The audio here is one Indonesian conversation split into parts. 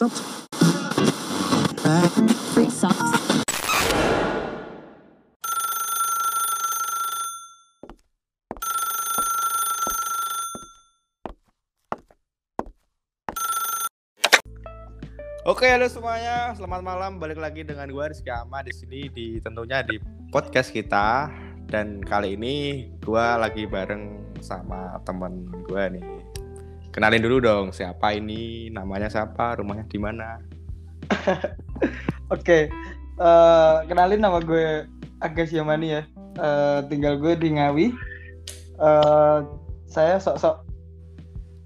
Free socks. Oke, halo semuanya. Selamat malam. Balik lagi dengan gue Rizky Ahmad di sini di tentunya di podcast kita. Dan kali ini gue lagi bareng sama temen gue nih. Kenalin dulu dong, siapa ini? Namanya siapa? Rumahnya di mana? Oke, eh, kenalin nama gue Agus Yamani ya. Eh, tinggal gue di Ngawi. Eh, saya sok-sok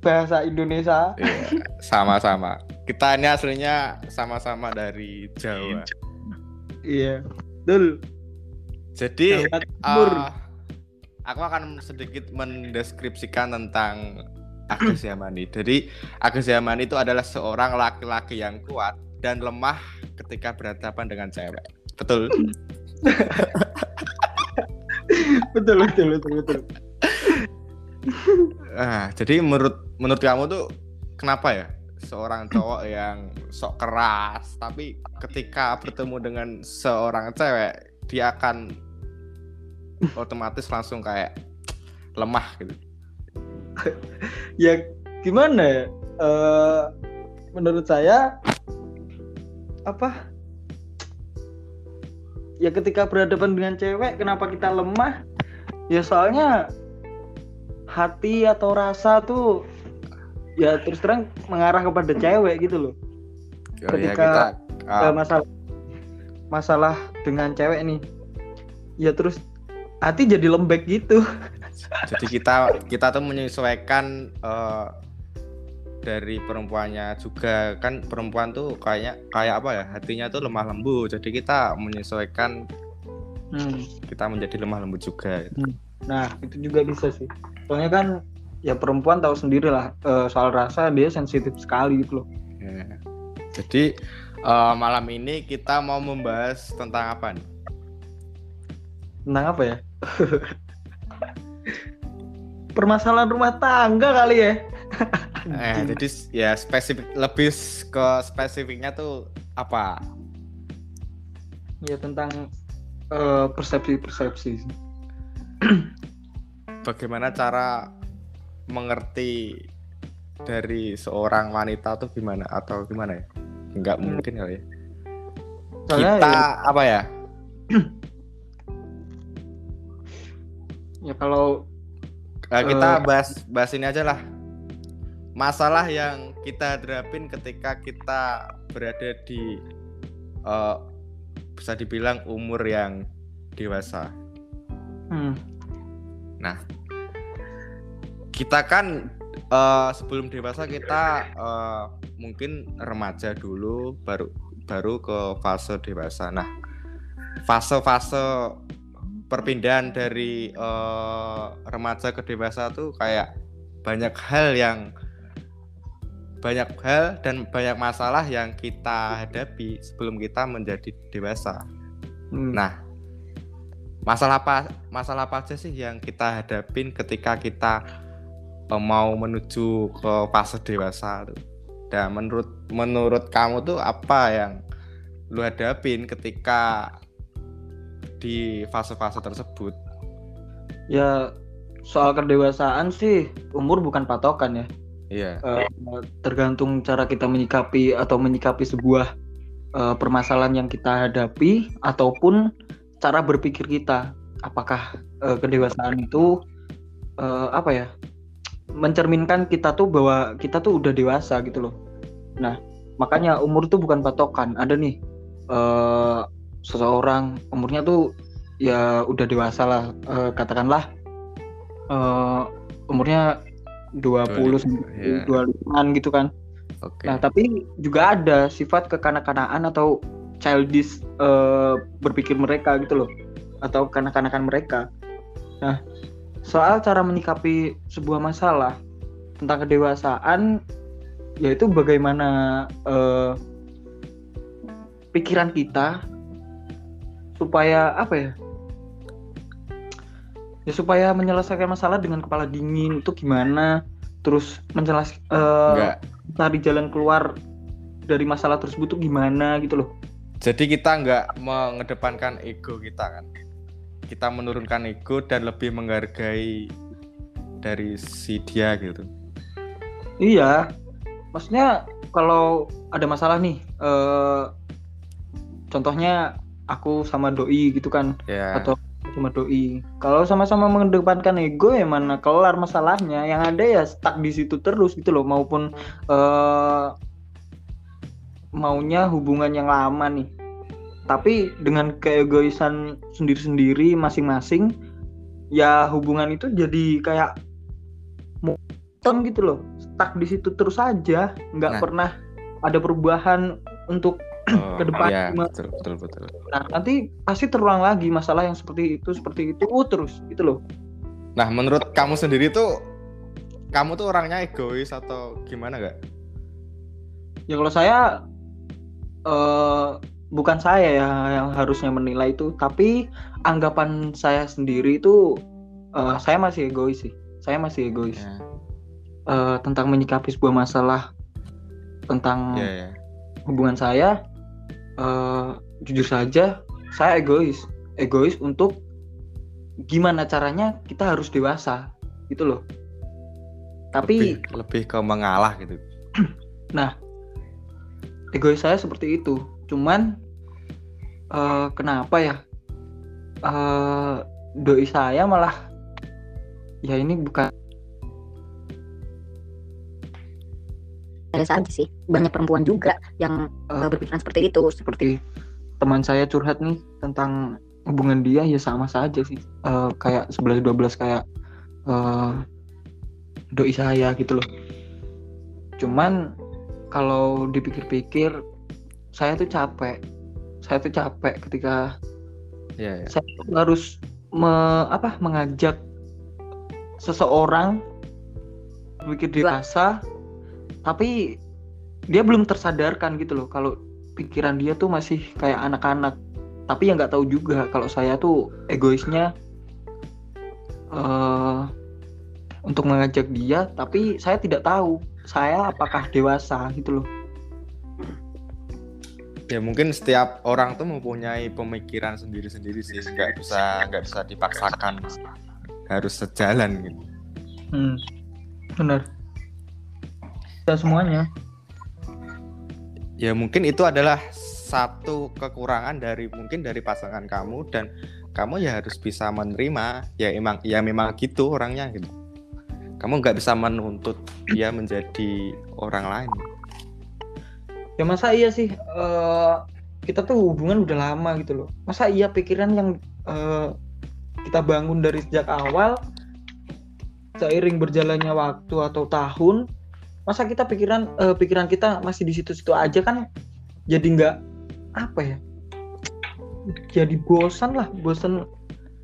bahasa Indonesia. Iya, sama-sama. Kita ini aslinya sama-sama dari Jawa. Iya, betul. Jadi, Jawa Timur. eh, aku akan sedikit mendeskripsikan tentang Agus Yamani. Jadi, Agus Yamani itu adalah seorang laki-laki yang kuat dan lemah ketika berhadapan dengan cewek. Betul. betul, betul, betul, betul. Nah, jadi menurut menurut kamu tuh kenapa ya seorang cowok yang sok keras tapi ketika bertemu dengan seorang cewek dia akan otomatis langsung kayak lemah gitu. Ya gimana ya? Eh, menurut saya apa? Ya ketika berhadapan dengan cewek, kenapa kita lemah? Ya soalnya hati atau rasa tuh ya terus terang mengarah kepada cewek gitu loh. Ya, Ketika- kita Eh, ah, masalah masalah dengan cewek nih. Ya terus hati jadi lembek gitu. jadi kita kita tuh menyesuaikan eh, dari perempuannya juga kan perempuan tuh kayaknya kayak apa ya hatinya tuh lemah lembut jadi kita menyesuaikan Hmm. kita menjadi lemah lembut juga Nah, itu juga bisa sih. Soalnya kan ya perempuan tahu sendiri lah eh, soal rasa dia sensitif sekali gitu loh. Ya. Jadi eh, malam ini kita mau membahas tentang apa nih? Tentang apa ya? Permasalahan rumah tangga kali ya. Eh, jadi ya spesifik lebih ke spesifiknya tuh apa? Ya tentang eh, persepsi-persepsi. Bagaimana cara mengerti dari seorang wanita tuh gimana atau gimana ya? Enggak Hmm. mungkin kali ya. Soalnya Kita ya, apa ya? ya kalau Eh, kita Eh. bahas bahas ini aja lah. Masalah yang kita hadapin ketika kita berada di eh, bisa dibilang umur yang dewasa. hmm, Kita kan eh, sebelum dewasa kita eh, mungkin remaja dulu baru baru ke fase dewasa. Nah, fase-fase perpindahan dari eh, remaja ke dewasa tuh kayak banyak hal yang banyak hal dan banyak masalah yang kita hadapi sebelum kita menjadi dewasa. hmm, Nah, masalah apa masalah apa aja sih yang kita hadapin ketika kita eh, mau menuju ke fase dewasa tuh? Dan menurut menurut kamu tuh apa yang lu hadapin ketika di fase-fase tersebut? ya soal kedewasaan sih umur bukan patokan ya. Iya. Eh, tergantung cara kita menyikapi atau menyikapi sebuah eh, permasalahan yang kita hadapi ataupun cara berpikir kita apakah eh, kedewasaan itu eh, apa ya mencerminkan kita tuh bahwa kita tuh udah dewasa gitu loh nah makanya umur tuh bukan patokan ada nih seseorang umurnya tuh ya udah dewasa lah eh, katakanlah eh, umurnya 20 sampai Iya. 25 gitu kan Oke. Nah, tapi juga ada sifat kekanak-kanakan atau childish eh, berpikir mereka gitu loh, atau kanak-kanakan mereka. Nah, soal cara menyikapi sebuah masalah tentang kedewasaan, yaitu bagaimana eh, pikiran kita supaya apa ya? Ya supaya menyelesaikan masalah dengan kepala dingin itu gimana? Terus menjelas Enggak. cari jalan keluar dari masalah tersebut tuh gimana gitu loh Jadi kita nggak mengedepankan ego kita kan. Kita menurunkan ego dan lebih menghargai dari si dia gitu. iya maksudnya kalau ada masalah nih eh contohnya aku sama doi gitu kan. Ya. atau sama doi. Kalau sama-sama mengedepankan ego ya mana kelar masalahnya. Yang ada ya stuck di situ terus gitu loh. Maupun eh maunya hubungan yang lama nih. Tapi dengan keegoisan sendiri-sendiri masing-masing ya hubungan itu jadi kayak monoton gitu loh. Stuck di situ terus aja. Nggak Nah. pernah ada perubahan untuk Oh, ke depan iya, gimana? betul, betul, betul. Nah, nanti pasti terulang lagi masalah yang seperti itu, seperti itu, uh, terus gitu loh. Nah, menurut kamu sendiri tuh kamu tuh orangnya egois atau gimana gak? Ya kalau saya eh bukan saya ya yang harusnya menilai itu, tapi anggapan saya sendiri itu eh, saya masih egois sih. Saya masih egois Ya, Eh, tentang menyikapi sebuah masalah tentang ya, ya. hubungan saya. Eh, jujur saja, saya egois, egois untuk gimana caranya kita harus dewasa, gitu loh. Tapi lebih, lebih ke mengalah gitu. egois saya seperti itu cuman eh, kenapa ya eh doi saya malah ya ini bukan ada saja sih banyak perempuan juga yang uh, berpikiran seperti itu. Seperti teman saya curhat nih tentang hubungan dia ya sama saja sih. Eh, kayak 11 12 kayak eh, doi saya gitu loh. Cuman kalau dipikir-pikir saya tuh capek. Saya tuh capek ketika Ya, ya. saya tuh harus me- apa mengajak seseorang berpikir dewasa tapi dia belum tersadarkan gitu loh kalau pikiran dia tuh masih kayak anak-anak. Tapi yang nggak tahu juga kalau saya tuh egoisnya eh untuk mengajak dia tapi saya tidak tahu saya apakah dewasa gitu loh. Ya mungkin setiap orang tuh mempunyai pemikiran sendiri-sendiri sih, nggak bisa nggak bisa dipaksakan. Harus sejalan gitu. hmm, benar ya semuanya Ya mungkin itu adalah satu kekurangan dari mungkin dari pasangan kamu dan kamu ya harus bisa menerima ya emang ya memang gitu orangnya gitu. Kamu nggak bisa menuntut dia menjadi orang lain. ya masa iya sih eh, kita tuh hubungan udah lama gitu loh masa iya pikiran yang eh, kita bangun dari sejak awal seiring berjalannya waktu atau tahun masa kita pikiran eh, pikiran kita masih di situ-situ aja kan jadi nggak apa ya jadi bosan lah bosan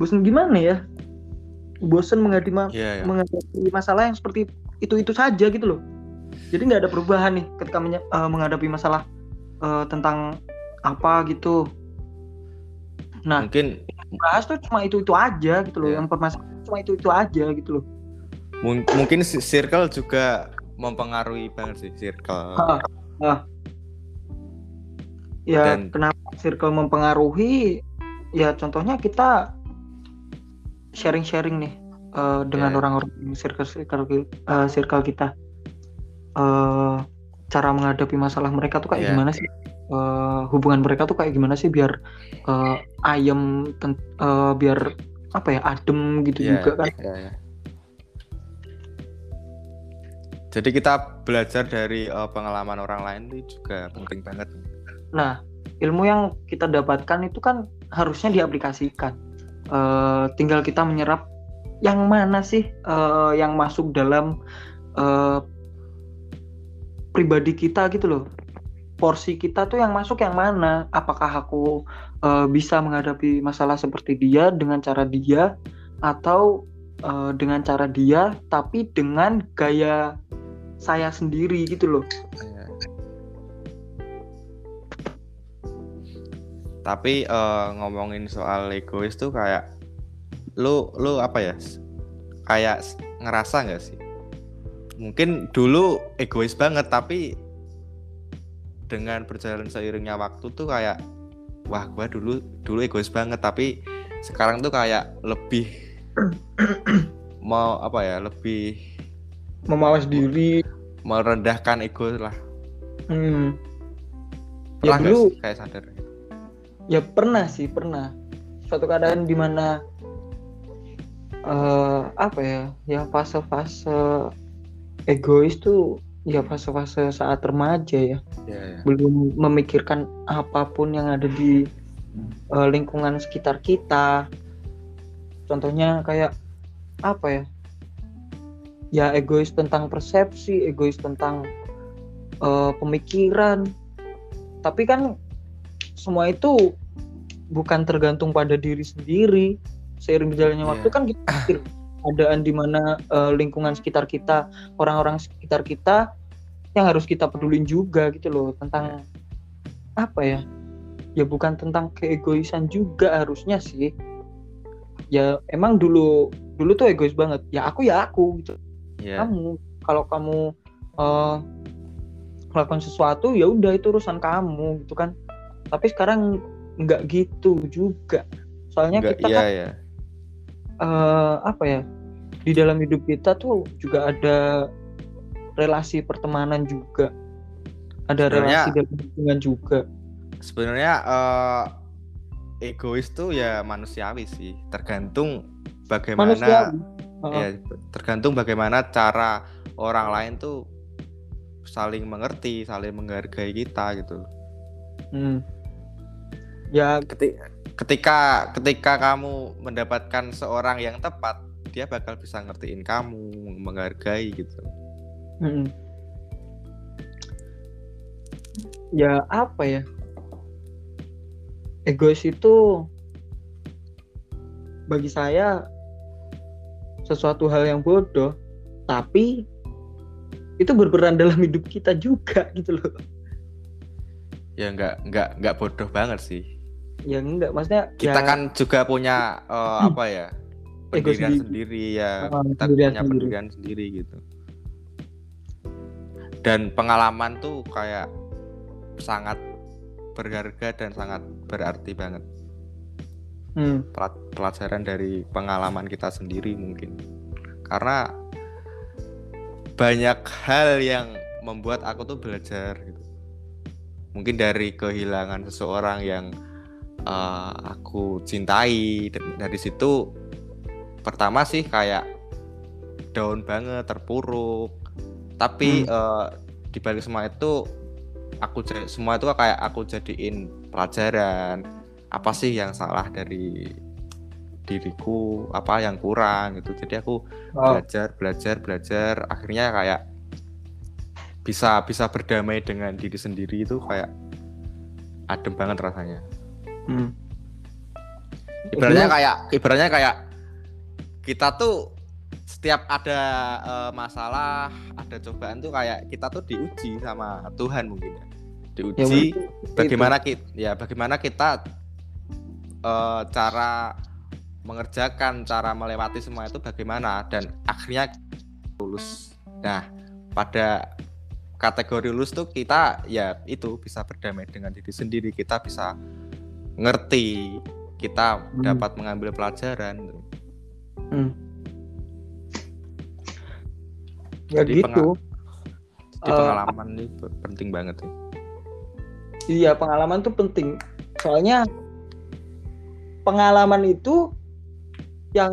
bosan gimana ya bosan menghadapi ma- Iya ya. menghadapi masalah yang seperti itu itu saja gitu loh jadi nggak ada perubahan nih ketika eh, menghadapi masalah eh, tentang apa gitu nah Mungkin bahas tuh cuma itu itu aja gitu loh Iya. yang permasalahan cuma itu itu aja gitu loh mung- mungkin circle juga mempengaruhi banget sih circle. Ah, ah. ya Dan- kenapa circle mempengaruhi ya contohnya kita sharing-sharing nih eh, dengan Ya. orang-orang di circle circle eh, circle kita eh cara menghadapi masalah mereka tuh kayak Ya. gimana sih Eh, hubungan mereka tuh kayak gimana sih biar eh, ayem eh, biar apa ya adem gitu Iya, juga kan iya, iya. Jadi kita belajar dari eh, pengalaman orang lain itu juga penting banget. Nah, ilmu yang kita dapatkan itu kan harusnya diaplikasikan. Eh, tinggal kita menyerap yang mana sih eh, yang masuk dalam eh, pribadi kita gitu loh. Porsi kita tuh yang masuk yang mana? Apakah aku eh, bisa menghadapi masalah seperti dia dengan cara dia atau eh, dengan cara dia tapi dengan gaya saya sendiri gitu loh. Iya. Tapi eh, ngomongin soal egois tuh kayak lu lu apa ya? Kayak ngerasa nggak sih? Mungkin dulu egois banget tapi dengan berjalan seiringnya waktu tuh kayak wah gua dulu dulu egois banget tapi sekarang tuh kayak lebih mau apa ya lebih memawas diri. Merendahkan ego lah. Hmm. pernah ya dulu kayak sadar? Ya pernah sih pernah. Suatu keadaan di mana eh apa ya ya fase-fase egois tuh ya fase-fase saat remaja ya. Ya, ya. belum memikirkan apa pun yang ada di eh, lingkungan sekitar kita contohnya kayak apa ya? Ya egois tentang persepsi egois tentang eh, pemikiran. Tapi kan semua itu bukan tergantung pada diri sendiri. Seiring berjalannya Iya. waktu kan kita pikir keadaan di mana eh, lingkungan sekitar kita orang-orang sekitar kita yang harus kita pedulin juga gitu loh tentang apa ya? Ya bukan tentang keegoisan juga harusnya sih ya emang dulu dulu tuh egois banget. Ya aku ya aku gitu. Ya. kamu kalau kamu eh melakukan sesuatu ya udah itu urusan kamu gitu kan. Tapi sekarang nggak gitu juga. Soalnya Enggak, kita iya kan ya eh, apa ya di dalam hidup kita tuh juga ada relasi pertemanan juga. Ada Sebenarnya- relasi dalam hubungan juga. Sebenarnya eh, egois tuh ya manusiawi sih. Tergantung bagaimana manusiawi? Ya tergantung bagaimana cara orang lain tuh saling mengerti saling menghargai kita gitu. Hmm. ya Keti- ketika ketika kamu mendapatkan seorang yang tepat dia bakal bisa ngertiin kamu menghargai gitu. Mm. ya apa ya egois itu bagi saya sesuatu hal yang bodoh tapi itu berperan dalam hidup kita juga gitu loh. Ya nggak nggak nggak bodoh banget sih. Ya enggak maksudnya kita ya, kan juga punya eh, apa ya pendirian sendiri. sendiri, ya. Ah, kita pendirian punya sendiri. pendirian sendiri gitu. Dan pengalaman tuh kayak sangat berharga dan sangat berarti banget. Hmm, pelajaran dari pengalaman kita sendiri mungkin. Karena banyak hal yang membuat aku tuh belajar gitu. Mungkin dari kehilangan seseorang yang eh, aku cintai dari situ pertama sih kayak down banget terpuruk. Tapi eh, di balik semua itu aku semua itu kayak aku jadiin pelajaran. Apa sih yang salah dari diriku? Apa yang kurang gitu. Jadi aku oh, belajar belajar belajar. Akhirnya kayak bisa bisa berdamai dengan diri sendiri itu kayak adem banget rasanya. Hmm. ibaratnya kayak ibaratnya kayak kita tuh setiap ada eh, masalah ada cobaan tuh kayak kita tuh diuji sama Tuhan mungkin ya diuji mungkin itu. bagaimana kita ya bagaimana kita eh, cara mengerjakan cara melewati semua itu bagaimana dan akhirnya lulus nah pada kategori lulus tuh kita ya itu bisa berdamai dengan diri sendiri kita bisa ngerti kita Hmm. dapat mengambil pelajaran Hmm. ya Jadi gitu jadi Eh, pengalaman itu penting banget ya. Iya pengalaman tuh penting. Soalnya pengalaman itu yang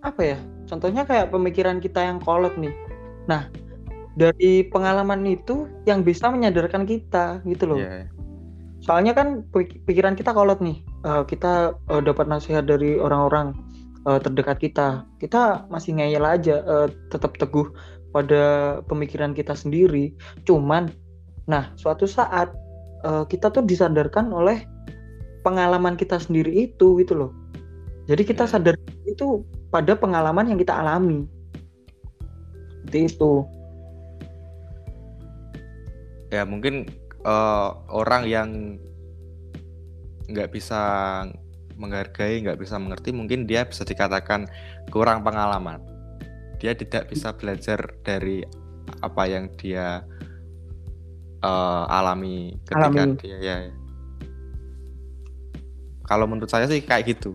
apa ya? Contohnya kayak pemikiran kita yang kolot nih. Nah dari pengalaman itu yang bisa menyadarkan kita gitu loh. Iya. Soalnya kan pik- pikiran kita kolot nih. Eh, kita eh, dapat nasihat dari orang-orang eh, terdekat kita. Kita masih ngeyel aja, eh, tetap teguh pada pemikiran kita sendiri. Cuman, nah suatu saat eh, kita tuh disadarkan oleh pengalaman kita sendiri itu gitu loh. Jadi kita Ya. sadar itu pada pengalaman yang kita alami. Seperti itu. ya mungkin eh, orang yang nggak bisa menghargai nggak bisa mengerti mungkin dia bisa dikatakan kurang pengalaman dia tidak bisa belajar dari apa yang dia eh, alami ketika Alami. dia ya, ya. Kalau menurut saya sih kayak gitu.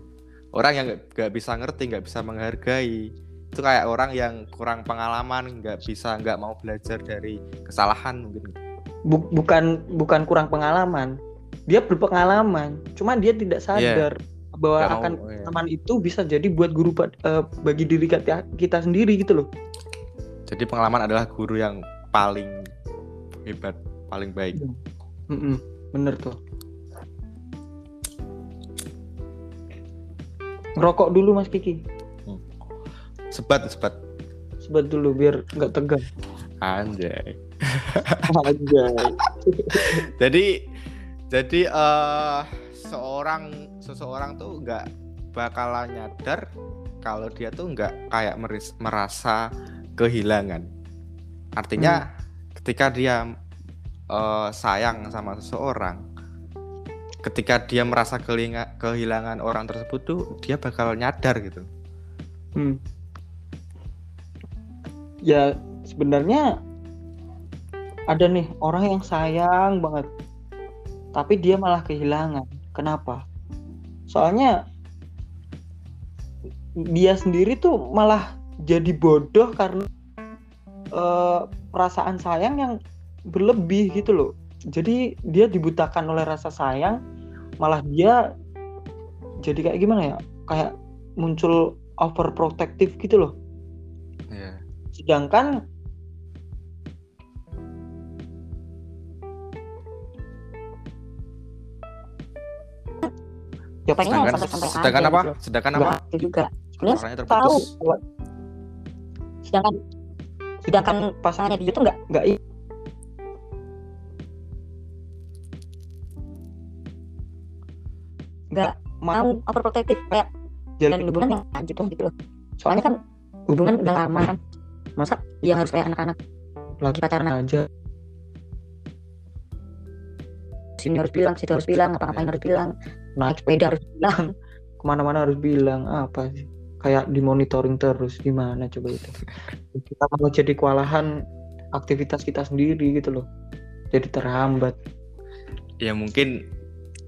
Orang yang nggak nggak bisa ngerti, nggak bisa menghargai, itu kayak orang yang kurang pengalaman, nggak bisa, nggak mau belajar dari kesalahan mungkin. Bu- bukan bukan kurang pengalaman dia berpengalaman cuma dia tidak sadar bahwa Nggak mau, akan oh iya. pengalaman itu bisa jadi buat guru eh, bagi diri kita, kita sendiri gitu loh Jadi pengalaman adalah guru yang paling hebat, paling baik. Mm-mm, bener tuh ngerokok dulu mas Kiki Sebat, sebat. sebat dulu biar nggak tegang Anjay. Anjay. jadi jadi eh seorang seseorang tuh nggak bakalan nyadar kalau dia tuh nggak kayak meris- merasa kehilangan artinya ketika dia eh, sayang sama seseorang ketika dia merasa kelinga- kehilangan orang tersebut tuh dia bakal nyadar gitu Hmm. Ya sebenarnya ada nih orang yang sayang banget, tapi dia malah kehilangan. Kenapa? Soalnya dia sendiri tuh malah jadi bodoh karena eh, perasaan sayang yang berlebih gitu loh. Jadi dia dibutakan oleh rasa sayang, malah dia jadi kayak gimana ya? Kayak muncul overprotective gitu loh. ya Sedangkan ya Pengen sedangkan sampai-sampai sedangkan apa gitu. sedangkan apa itu juga sebenarnya orangnya tahu sedangkan sedangkan pas pasangannya dia tuh nggak nggak nggak mau overprotective kayak jalan hubungan yang lanjut tuh gitu loh. Soalnya kan hubungan udah lama kan. Masa dia harus kayak anak-anak. lagi pacaran aja. Sini harus bilang situ harus bilang apa-apain harus bilang. Naik sepeda harus bilang. Ke mana-mana harus bilang apa sih? Kayak dimonitoring terus gimana coba itu? Kita mau jadi kewalahan aktivitas kita sendiri gitu loh. Jadi terhambat. Ya mungkin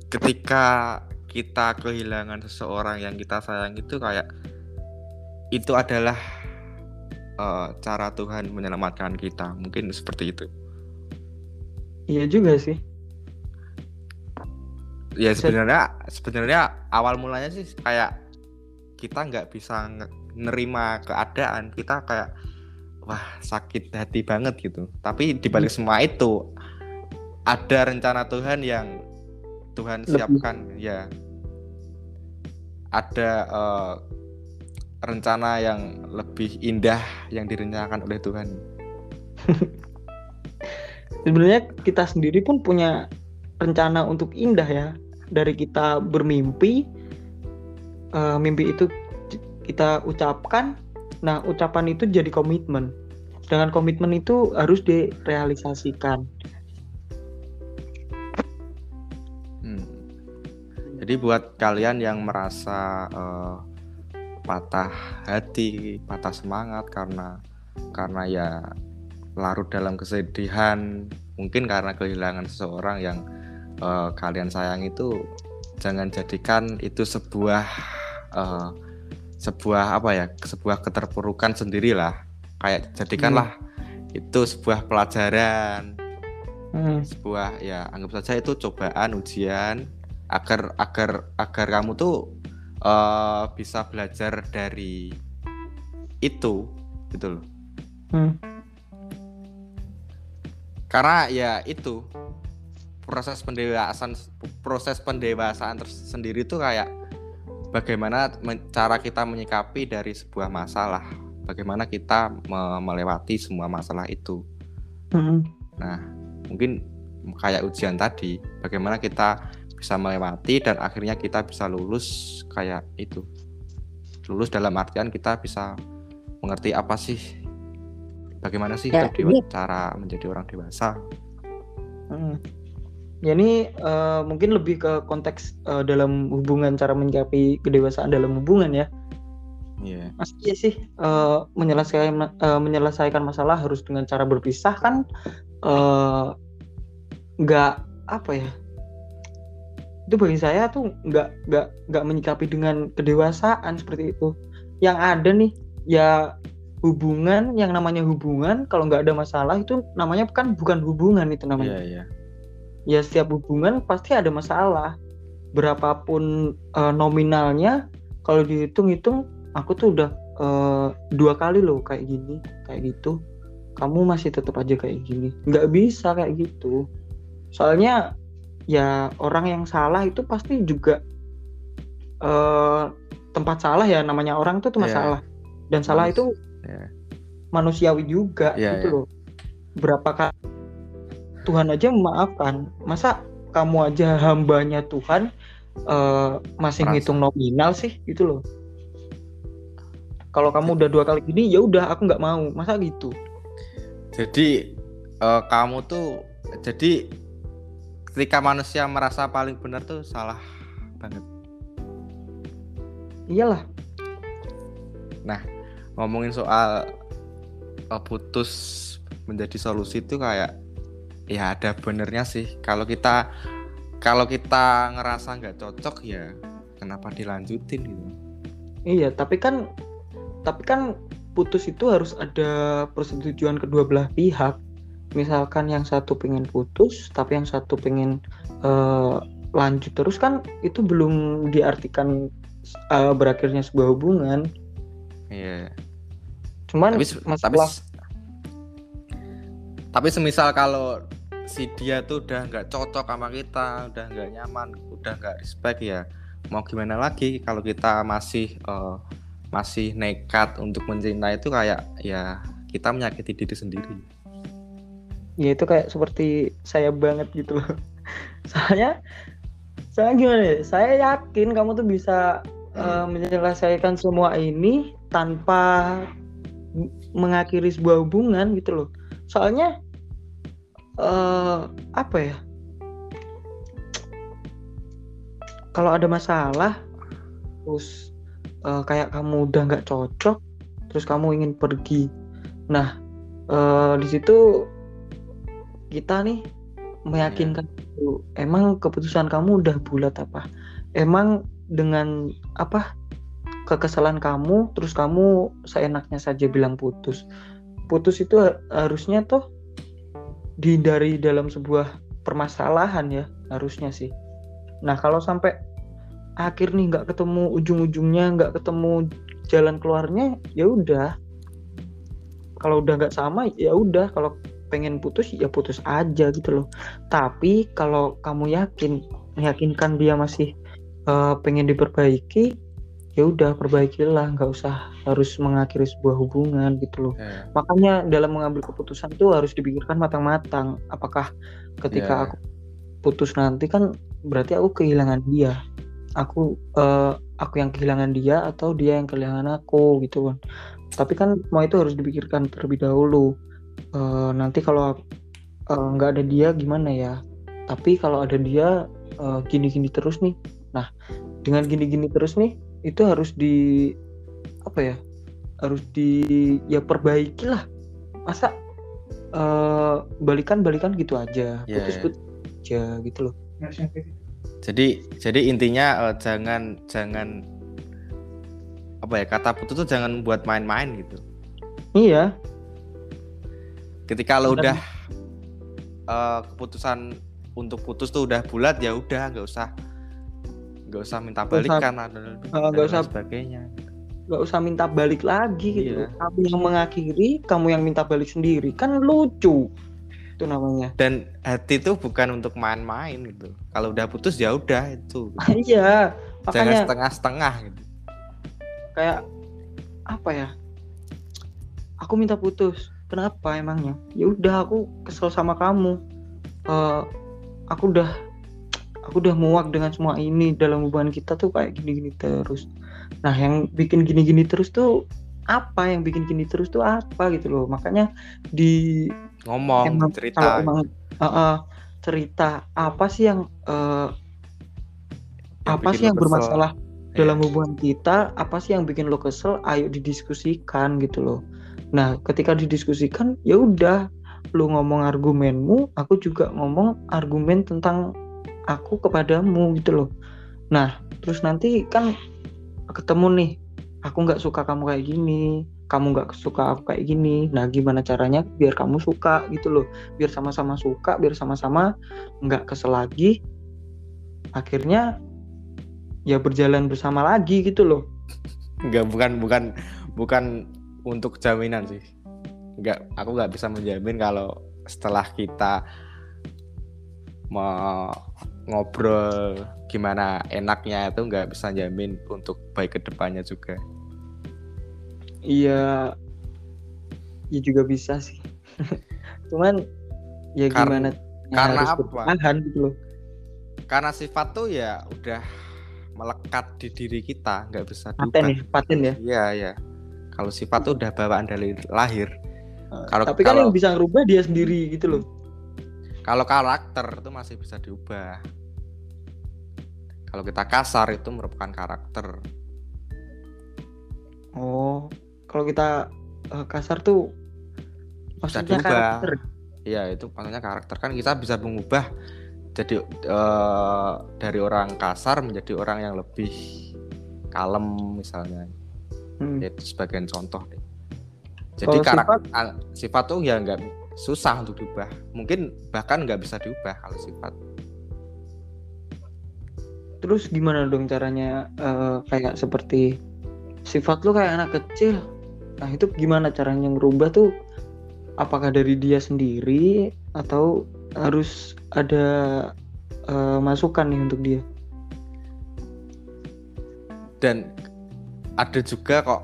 ketika kita kehilangan seseorang yang kita sayang itu kayak itu adalah eh, cara Tuhan menyelamatkan kita. Mungkin seperti itu. Iya juga sih. Ya sebenarnya sebenarnya awal mulanya sih kayak kita nggak bisa nerima keadaan. Kita kayak wah sakit hati banget gitu. Tapi dibalik semua itu ada rencana Tuhan yang Tuhan Lebih. siapkan ya. Ada eh, rencana yang lebih indah yang direncanakan oleh Tuhan. Sebenarnya kita sendiri pun punya rencana untuk indah ya. Dari kita bermimpi eh, mimpi itu kita ucapkan. Nah ucapan itu jadi komitmen. Dengan komitmen itu harus direalisasikan Jadi buat kalian yang merasa eh, patah hati, patah semangat karena karena ya larut dalam kesedihan, mungkin karena kehilangan seseorang yang eh, kalian sayang itu, jangan jadikan itu sebuah eh, sebuah apa ya, sebuah keterpurukan sendirilah. Kayak jadikanlah itu sebuah pelajaran. Hmm, sebuah ya anggap saja itu cobaan ujian agar agar agar kamu tuh eh, bisa belajar dari itu gitu loh hmm. karena ya itu proses pendewasaan proses pendewasaan tersendiri itu kayak bagaimana cara kita menyikapi dari sebuah masalah bagaimana kita me- melewati semua masalah itu Hmm. mungkin kayak ujian tadi bagaimana kita bisa melewati dan akhirnya kita bisa lulus kayak itu lulus dalam artian kita bisa mengerti apa sih bagaimana sih Ya, ini- cara menjadi orang dewasa Hmm. Ya ini eh, mungkin lebih ke konteks eh, dalam hubungan cara menyikapi kedewasaan dalam hubungan ya. Iya Mas iya sih eh, menyelesaikan eh, menyelesaikan masalah harus dengan cara berpisah kan nggak apa ya itu bagi saya tuh nggak nggak nggak menyikapi dengan kedewasaan seperti itu. Yang ada nih ya hubungan yang namanya hubungan kalau nggak ada masalah itu namanya kan bukan hubungan itu namanya. Iya, iya. ya setiap hubungan pasti ada masalah. Berapapun eh, nominalnya kalau dihitung-hitung aku tuh udah eh, dua kali loh kayak gini kayak gitu. Kamu masih tetap aja kayak gini. Nggak bisa kayak gitu. Soalnya ya orang yang salah itu pasti juga eh, tempat salah ya namanya orang tuh cuma Iya. salah dan salah Manus- itu Iya. manusiawi juga Iya, gitu iya. loh berapa kali Tuhan aja memaafkan masa kamu aja hambanya Tuhan eh, masih Merasa. ngitung nominal sih gitu loh kalau kamu udah dua kali gini ya udah aku nggak mau masa gitu Jadi eh, kamu tuh jadi ketika manusia merasa paling benar tuh salah banget. iyalah Ngomongin soal eh, putus menjadi solusi itu kayak ya ada benernya sih. Kalau kita kalau kita ngerasa nggak cocok ya kenapa dilanjutin gitu. iya tapi kan tapi kan putus itu harus ada persetujuan kedua belah pihak misalkan yang satu pengen putus tapi yang satu pengen eh, lanjut terus kan itu belum diartikan eh, berakhirnya sebuah hubungan Iya. cuman tapi tapi masalah se- tapi semisal kalau si dia tuh udah nggak cocok sama kita udah nggak nyaman udah nggak respect ya mau gimana lagi kalau kita masih eh, masih nekat untuk mencintai itu kayak ya kita menyakiti diri sendiri ya itu kayak seperti saya banget gitu. Loh soalnya saya gimana ya? Saya yakin kamu tuh bisa eh, menyelesaikan semua ini tanpa mengakhiri sebuah hubungan gitu loh. Soalnya eh apa ya? Kalau ada masalah terus eh, kayak kamu udah nggak cocok terus kamu ingin pergi. Nah eh, di situ kita nih meyakinkan dulu, emang keputusan kamu udah bulat apa? Emang dengan apa kekesalan kamu terus kamu seenaknya saja bilang putus putus itu ha- harusnya tuh dihindari dalam sebuah permasalahan ya harusnya sih. Nah kalau sampai akhir nih nggak ketemu ujung-ujungnya nggak ketemu jalan keluarnya ya udah. Kalau udah nggak sama ya udah. Kalau pengen putus ya putus aja gitu loh. Tapi kalau kamu yakin meyakinkan dia masih eh, pengen diperbaiki ya udah perbaikilah. Nggak usah harus mengakhiri sebuah hubungan gitu loh. Ya, makanya dalam mengambil keputusan tuh harus dipikirkan matang-matang. Apakah ketika Ya. aku putus nanti kan berarti aku kehilangan dia. Aku eh, aku yang kehilangan dia atau dia yang kehilangan aku gitu kan. Tapi kan semua itu harus dipikirkan terlebih dahulu Eh, nanti kalau eh, nggak ada dia gimana ya? Tapi kalau ada dia eh, gini-gini terus nih. Nah dengan gini-gini terus nih itu harus di apa ya? Harus di ya perbaiki lah. Masa eh, balikan balikan gitu aja. Iya, putus putus aja gitu loh. Jadi jadi intinya eh, jangan jangan apa ya kata putus tuh jangan buat main-main gitu. Iya ketika lo udah eh, keputusan untuk putus tuh udah bulat ya udah nggak usah. Nggak usah minta balikan atau dan nggak usah- sebagainya. nggak usah minta balik lagi gitu. Iya. loh. kamu yang mengakhiri kamu yang minta balik sendiri kan lucu. Itu namanya. Dan hati tuh bukan untuk main-main gitu. Kalau udah putus ya udah itu. Iya jangan makanya setengah-setengah gitu. kayak apa ya? Aku minta putus kenapa emangnya? Ya udah aku kesel sama kamu. Eh, aku udah aku udah muak dengan semua ini dalam hubungan kita tuh kayak gini-gini terus. Nah yang bikin gini-gini terus tuh apa? Yang bikin gini terus tuh apa gitu loh. Makanya di ngomong emang cerita. kalau emang uh, uh, cerita apa sih yang uh, Yang apa sih yang kesel. bermasalah Iya. dalam hubungan kita? Apa sih yang bikin lo kesel? Ayo didiskusikan gitu loh nah ketika didiskusikan ya udah lu ngomong argumenmu aku juga ngomong argumen tentang aku kepadamu gitu loh. Nah terus nanti kan ketemu nih aku nggak suka kamu kayak gini kamu nggak suka aku kayak gini nah gimana caranya biar kamu suka gitu loh. Biar sama-sama suka biar sama-sama nggak kesel lagi akhirnya ya berjalan bersama lagi gitu loh. Enggak bukan bukan bukan untuk jaminan sih. Enggak, aku nggak bisa menjamin kalau setelah kita mau ngobrol gimana enaknya itu nggak bisa jamin untuk baik ke depannya juga. iya ya juga bisa sih cuman ya Kar- gimana karena harus apa? bertahan gitu loh Karena sifat tuh ya udah melekat di diri kita, nggak bisa paten diubah. ya paten ya Iya, iya. Kalau sifat tuh udah bawaan dari lahir. Kalau- tapi kan kalau- yang bisa ngerubah dia sendiri gitu loh Kalau karakter itu masih bisa diubah. Kalau kita kasar itu merupakan karakter. oh kalau kita eh, kasar tuh maksudnya diubah. karakter Iya, itu maksudnya karakter kan kita bisa mengubah jadi eh, dari orang kasar menjadi orang yang lebih kalem misalnya. Hmm. Itu sebagian contoh deh. Jadi Kalau karakter sifat, sifat tuh ya nggak susah untuk diubah. Mungkin bahkan nggak bisa diubah kalau sifat. Terus gimana dong caranya eh, kayak seperti sifat lu kayak anak kecil. Nah, itu gimana caranya ngerubah tuh? Apakah dari dia sendiri atau harus ada eh, masukan nih untuk dia? dan ada juga kok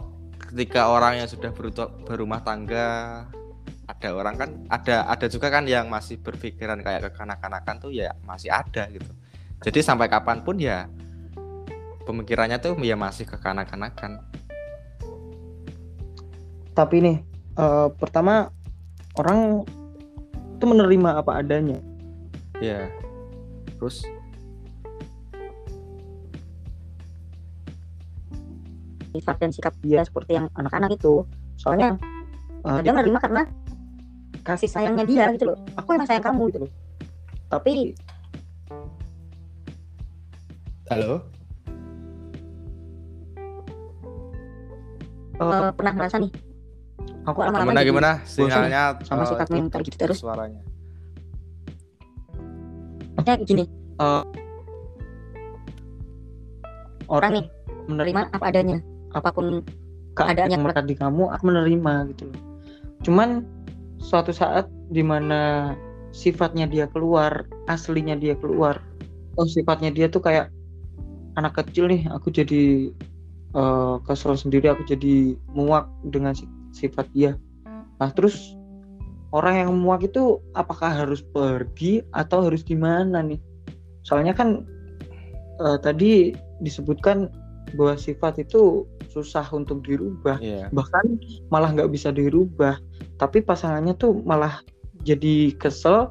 ketika orang yang sudah berumah tangga ada orang kan ada ada juga kan yang masih berpikiran kayak kekanak-kanakan tuh ya masih ada gitu. Jadi sampai kapan pun ya pemikirannya tuh ya masih kekanak-kanakan. Tapi nih, eh, pertama orang itu menerima apa adanya. ya terus sifat dan sikap dia seperti yang anak-anak itu. Soalnya Eh, dia menerima karena kasih sayangnya dia gitu loh. Aku emang sayang kamu gitu loh. Tapi halo? Eh, pernah ngerasa nih? Aku Kok lama-lama gimana? jadi gimana sinyalnya sama eh, sikapnya yang kayak gitu terus. suaranya. Maksudnya gini. Eh, orang nih menerima menerima apa adanya apa pun keadaan yang melekat di kamu aku menerima gitu loh. Cuman suatu saat di mana sifatnya dia keluar aslinya dia keluar oh sifatnya dia tuh kayak anak kecil nih aku jadi eh, kesel sendiri aku jadi muak dengan si- sifat dia. Nah terus orang yang muak itu apakah harus pergi atau harus gimana nih? Soalnya kan eh, tadi disebutkan bahwa sifat itu susah untuk dirubah. Iya. Bahkan malah nggak bisa dirubah. Tapi pasangannya tuh malah jadi kesel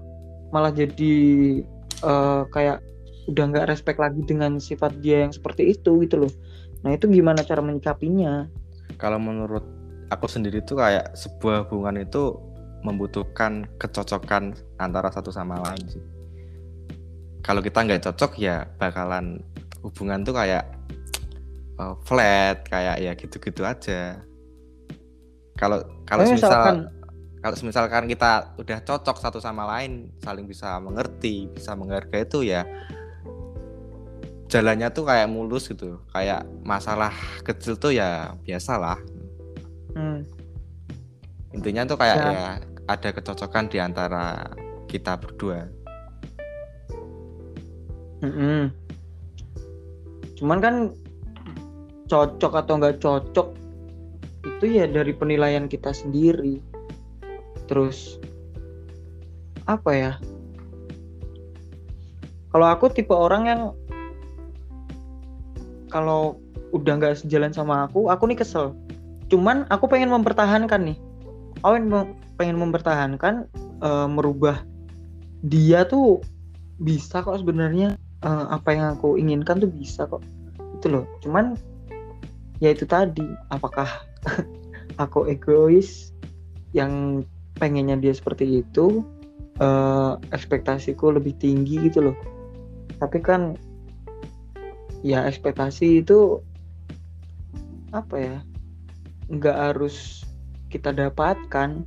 malah jadi eh, kayak udah nggak respect lagi dengan sifat dia yang seperti itu gitu loh. Nah itu gimana cara menyikapinya? Kalau menurut aku sendiri tuh kayak sebuah hubungan itu membutuhkan kecocokan antara satu sama lain sih. Kalau kita nggak cocok ya bakalan hubungan tuh kayak uh, flat, kayak ya gitu-gitu aja. Kalau kalau Tapi misal misalkan kalau misalkan kita udah cocok satu sama lain, saling bisa mengerti, bisa menghargai itu ya jalannya tuh kayak mulus gitu. Kayak masalah kecil tuh ya biasalah hmm, intinya tuh kayak Ya. ya ada kecocokan di antara kita berdua mm-mm. cuman kan cocok atau nggak cocok itu ya dari penilaian kita sendiri. Terus apa ya? Kalau aku tipe orang yang kalau udah nggak sejalan sama aku aku nih kesel. Cuman aku pengen mempertahankan nih. Aku pengen, mem- pengen mempertahankan eh, merubah dia tuh bisa kok sebenarnya. Eh, apa yang aku inginkan tuh bisa kok. Itu loh. Cuman ya itu tadi. Apakah aku egois yang pengennya dia seperti itu eh, ekspektasiku lebih tinggi gitu loh. Tapi kan ya ekspektasi itu apa ya? Nggak harus kita dapatkan.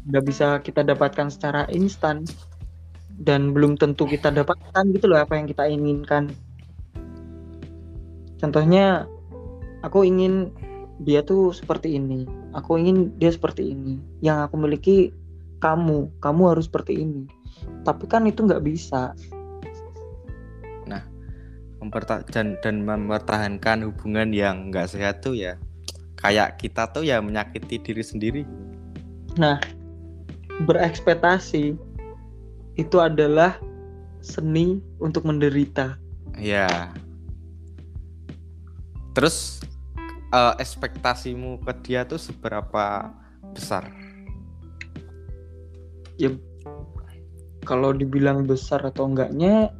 Nggak bisa kita dapatkan secara instan. Dan belum tentu kita dapatkan gitu loh apa yang kita inginkan contohnya aku ingin dia tuh seperti ini. Aku ingin dia seperti ini. Yang aku miliki kamu. Kamu harus seperti ini. Tapi kan itu nggak bisa. Memperta dan, dan mempertahankan hubungan yang nggak sehat tuh ya kayak kita tuh ya menyakiti diri sendiri. berekspektasi itu adalah seni untuk menderita. Ya. Terus eh, ekspektasimu ke dia tuh seberapa besar? kalau dibilang besar atau enggaknya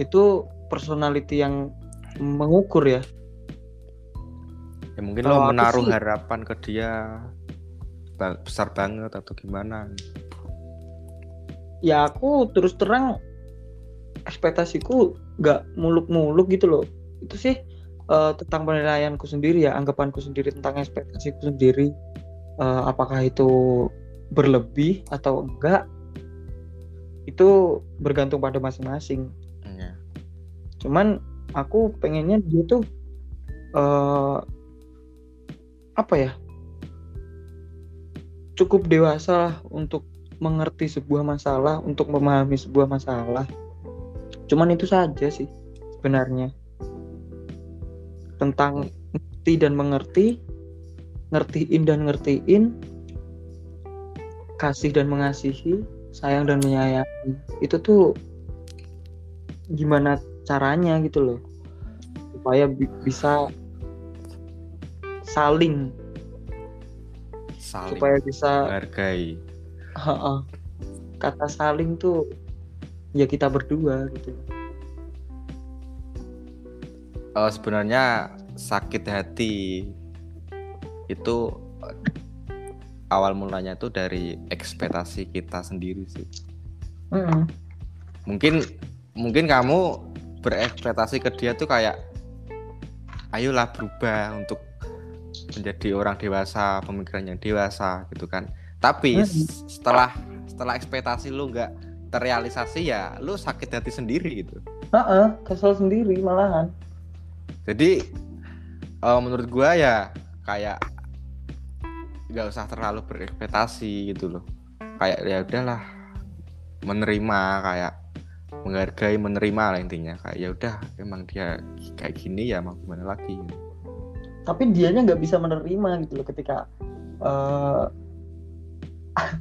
itu personality yang mengukur ya Ya mungkin Kalau lo menaruh sih- harapan ke dia besar banget atau gimana? ya aku terus terang ekspektasiku nggak muluk-muluk gitu loh itu sih eh, tentang penilaianku sendiri ya anggapanku sendiri tentang ekspektasiku sendiri Eh, apakah itu berlebih atau enggak itu bergantung pada masing-masing. Ya. cuman aku pengennya dia tuh eh apa ya cukup dewasa lah untuk mengerti sebuah masalah untuk memahami sebuah masalah. Cuman itu saja sih sebenarnya tentang ngerti dan mengerti ngertiin dan ngertiin kasih dan mengasihi sayang dan menyayangi itu tuh gimana caranya gitu loh supaya bi- bisa saling Saling supaya bisa. Heeh. kata saling tuh ya kita berdua gitu Eh, sebenarnya sakit hati itu eh, awal mulanya tuh dari ekspektasi kita sendiri sih. Mungkin mungkin kamu berekspektasi ke dia tuh kayak ayolah berubah untuk menjadi orang dewasa, pemikiran yang dewasa gitu kan. Tapi Mhm. s- setelah setelah ekspektasi lu nggak terrealisasi ya lu sakit hati sendiri gitu. Heeh, kesel sendiri malahan Jadi eh, menurut gua ya kayak nggak usah terlalu berekspektasi gitu loh. Kayak ya udahlah menerima kayak menghargai menerima lah intinya. Kayak ya udah emang dia kayak gini ya mau gimana lagi tapi dianya nggak bisa menerima gitu loh ketika eh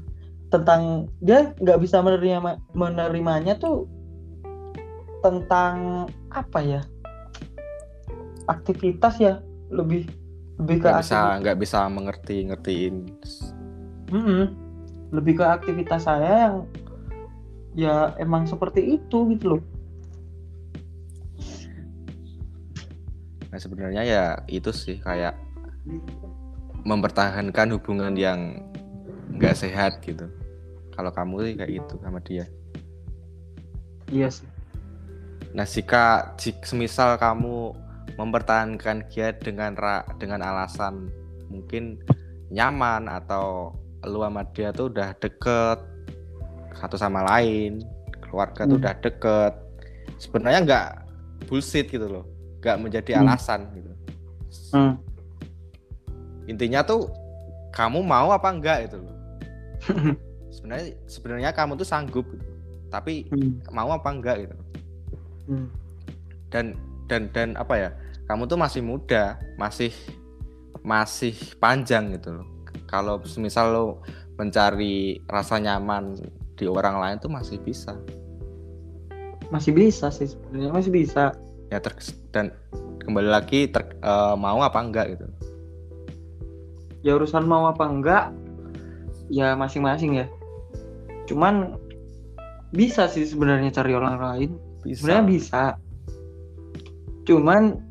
tentang dia nggak bisa menerima menerimanya tuh tentang apa ya aktivitas ya lebih lebih ke nggak bisa nggak bisa mengerti ngertiin. Mm-mm. lebih ke aktivitas saya yang ya emang seperti itu gitu loh. Nah sebenarnya ya itu sih kayak mempertahankan hubungan yang nggak sehat gitu. Kalau kamu sih kayak gitu sama dia. Iya sih. Nah, jika jika semisal kamu mempertahankan dia dengan ra, dengan alasan mungkin nyaman atau lu sama dia tuh udah deket satu sama lain, keluarga tuh Hmm. udah deket. Sebenarnya nggak bullshit gitu loh, nggak menjadi Hmm. alasan gitu. Hmm. Intinya tuh kamu mau apa enggak itu loh. Sebenarnya sebenarnya kamu tuh sanggup gitu. Tapi Hmm. mau apa enggak gitu. Hmm. dan dan dan apa ya kamu tuh masih muda masih masih panjang gitu loh. Kalau misal lo mencari rasa nyaman di orang lain tuh masih bisa. Masih bisa sih sebenarnya masih bisa. Ya ter dan kembali lagi ter- eh, mau apa enggak gitu. Ya urusan mau apa enggak ya masing-masing ya. Cuman bisa sih sebenarnya cari orang lain. Bisa. Sebenarnya bisa. Cuman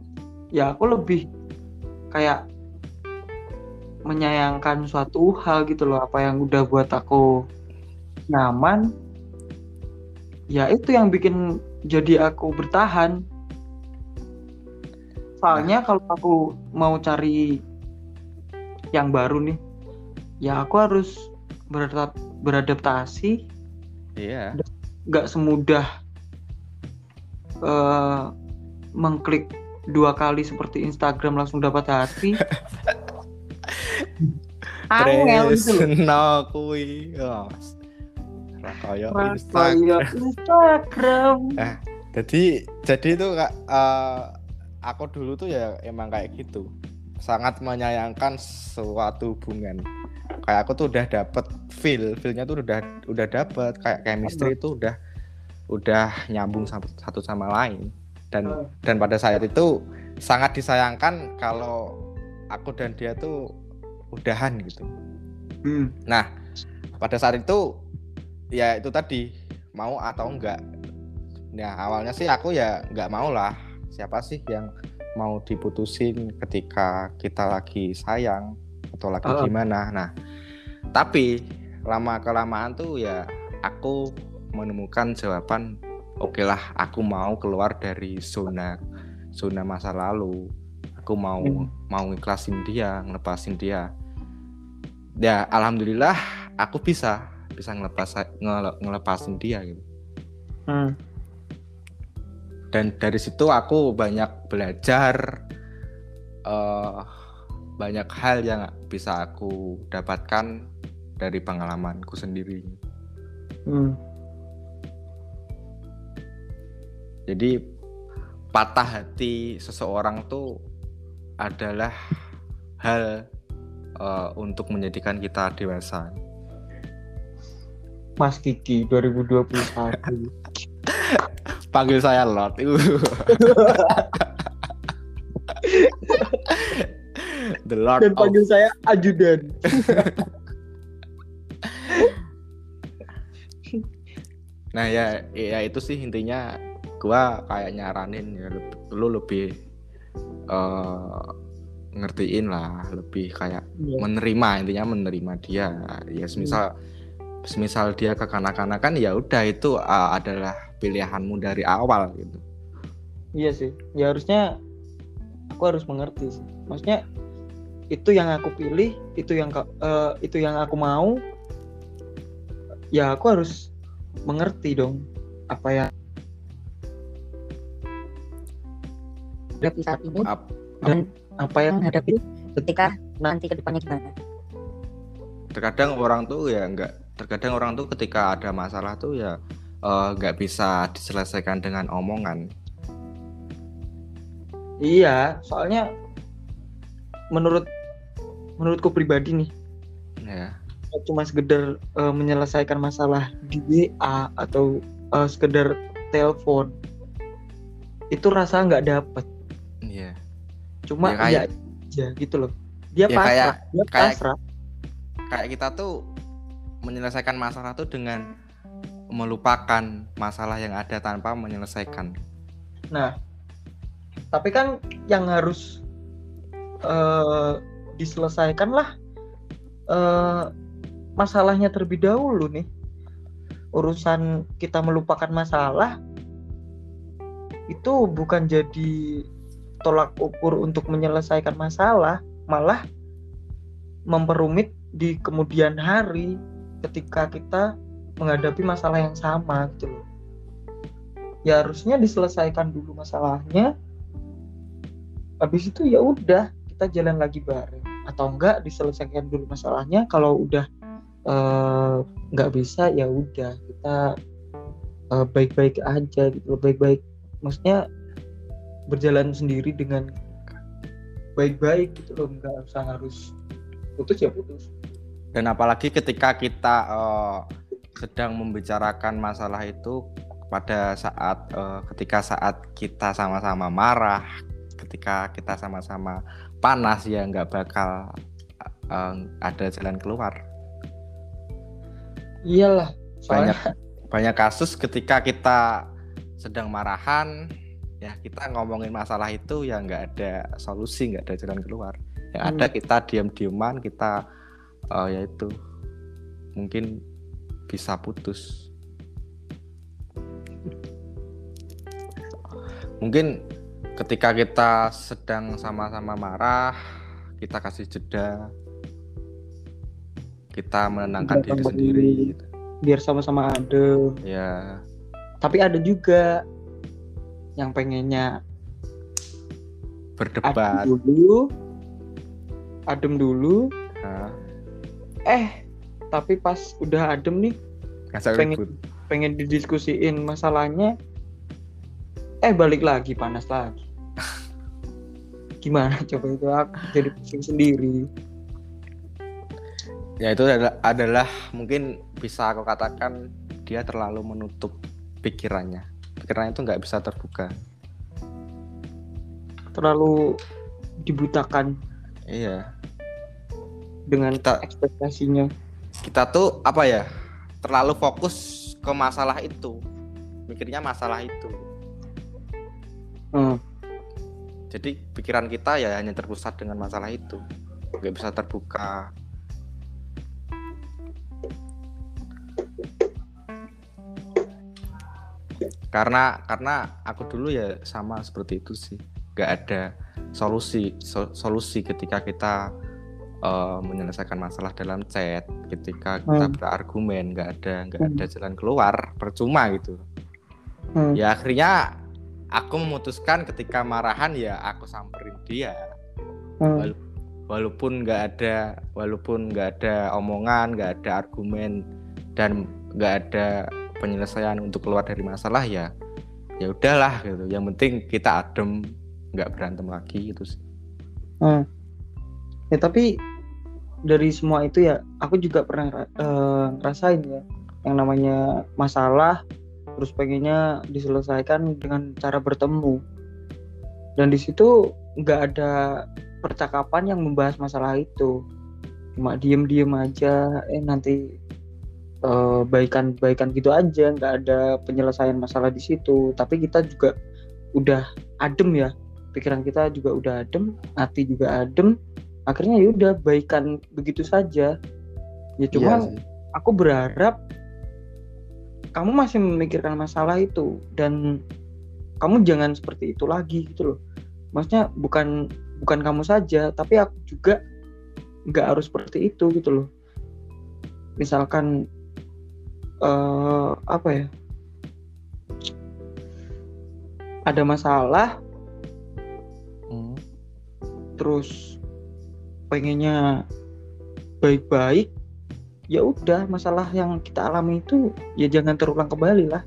ya aku lebih kayak menyayangkan suatu hal gitu loh apa yang udah buat aku nyaman ya itu yang bikin jadi aku bertahan. Soalnya kalau aku mau cari yang baru nih ya aku harus beradap- beradaptasi. Iya. nggak semudah eh, mengklik dua kali seperti Instagram langsung dapat hati angel gitu loh Mas, Instagram. Instagram Jadi jadi itu Kak, eh, aku dulu tuh ya emang kayak gitu. Sangat menyayangkan suatu hubungan. Kayak aku tuh udah dapet feel, feelnya tuh udah udah dapet kayak chemistry itu udah udah nyambung satu sama lain. Dan Hmm. dan pada saat itu sangat disayangkan kalau aku dan dia tuh udahan gitu. Hmm. Nah, pada saat itu ya itu tadi mau atau enggak. Nah, awalnya sih aku ya enggak mau lah. Siapa sih yang mau diputusin ketika kita lagi sayang atau lagi Ah. gimana? Nah, tapi lama kelamaan tuh ya aku menemukan jawaban oke lah aku mau keluar dari zona zona masa lalu aku mau Hmm. mau ikhlasin dia ngelepasin dia ya alhamdulillah aku bisa bisa ngelepas ngele- ngelepasin dia gitu Hmm. dan dari situ aku banyak belajar eh banyak hal yang bisa aku dapatkan dari pengalamanku sendiri Hmm. Jadi patah hati seseorang tuh adalah hal eh, untuk menjadikan kita dewasa. Mas Kiki 2021 panggil saya Lord. The Lord dan of panggil saya ajudan. Nah ya, ya itu sih intinya gua kayak nyaranin ya lu lebih eh ngertiin lah, lebih kayak Iya. menerima intinya menerima dia. Ya semisal semisal dia kekanak-kanakan ya udah itu uh, adalah pilihanmu dari awal gitu. Iya sih, ya harusnya aku harus mengerti sih. Maksudnya itu yang aku pilih, itu yang eh, itu yang aku mau. Ya aku harus mengerti dong apa yang hadapi saat ini Ap- dan apa yang menghadapi ketika nanti ke depannya gimana terkadang orang tuh ya enggak terkadang orang tuh ketika ada masalah tuh ya eh, nggak bisa diselesaikan dengan omongan. iya, soalnya menurut menurutku pribadi nih Ya. cuma sekedar eh, menyelesaikan masalah di WA atau eh, sekedar telepon itu rasa nggak dapet. Cuma Ya, kayak- ya, gitu loh dia Ya, pasrah kayak- dia kayak- pasrah kayak kita tuh menyelesaikan masalah tuh dengan melupakan masalah yang ada tanpa menyelesaikan. Nah, tapi kan yang harus eh, diselesaikan lah eh, masalahnya terlebih dahulu nih. Urusan kita melupakan masalah itu bukan jadi tolak ukur untuk menyelesaikan masalah, malah memperumit di kemudian hari ketika kita menghadapi masalah yang sama gitu loh. Ya harusnya diselesaikan dulu masalahnya. Habis itu ya udah kita jalan lagi bareng. Atau enggak diselesaikan dulu masalahnya. Kalau udah nggak bisa ya udah kita eh, baik-baik aja gitu baik-baik maksudnya berjalan sendiri dengan baik-baik gitu loh nggak usah harus putus ya putus Dan apalagi ketika kita eh, sedang membicarakan masalah itu pada saat eh, ketika saat kita sama-sama marah, ketika kita sama-sama panas ya nggak bakal eh, ada jalan keluar. iyalah Banyak soalnya banyak kasus ketika kita sedang marahan ya kita ngomongin masalah itu ya nggak ada solusi nggak ada jalan keluar yang Hmm. ada kita diam-diaman kita eh, ya itu mungkin bisa putus mungkin ketika kita sedang sama-sama marah kita kasih jeda kita menenangkan Jeda diri sendiri diri. gitu. biar sama-sama adem ya tapi ada juga yang pengennya berdebat. adem dulu adem dulu. Nah, eh tapi pas udah adem nih Pengen- ribut. pengen didiskusiin masalahnya eh balik lagi panas lagi. Gimana coba itu aku jadi pusing sendiri. Ya itu adalah, adalah mungkin bisa aku katakan dia terlalu menutup pikirannya pikirannya itu nggak bisa terbuka. Terlalu dibutakan iya. dengan Kita- ekspektasinya. Kita tuh apa ya terlalu fokus ke masalah itu. Mikirnya masalah itu. Hmm. jadi pikiran kita ya hanya terpusat dengan masalah itu. Nggak bisa terbuka karena karena aku dulu ya sama seperti itu sih nggak ada solusi so- solusi ketika kita eh, menyelesaikan masalah dalam chat ketika kita Hmm. berargumen nggak ada nggak Hmm. ada jalan keluar percuma gitu Hmm. ya akhirnya aku memutuskan ketika marahan ya aku samperin dia Hmm. Wal- walaupun nggak ada walaupun nggak ada omongan nggak ada argumen dan nggak ada penyelesaian untuk keluar dari masalah ya ya udahlah gitu. Yang penting kita adem nggak berantem lagi gitu sih. Hmm. Ya tapi dari semua itu ya aku juga pernah ra- eh, ngerasain ya yang namanya masalah terus pengennya diselesaikan dengan cara bertemu. Dan di situ nggak ada percakapan yang membahas masalah itu. Cuma diem-diem aja eh nanti eh, baikan-baikan gitu aja nggak ada penyelesaian masalah di situ. Tapi kita juga udah adem ya pikiran kita juga udah adem hati juga adem. Akhirnya ya udah baikan begitu saja. Ya cuma Iya aku berharap kamu masih memikirkan masalah itu dan kamu jangan seperti itu lagi gitu loh. Maksudnya bukan bukan kamu saja tapi aku juga nggak harus seperti itu gitu loh. Misalkan eh apa ya? Ada masalah. Hmm. terus pengennya baik-baik ya udah masalah yang kita alami itu ya jangan terulang kembali lah.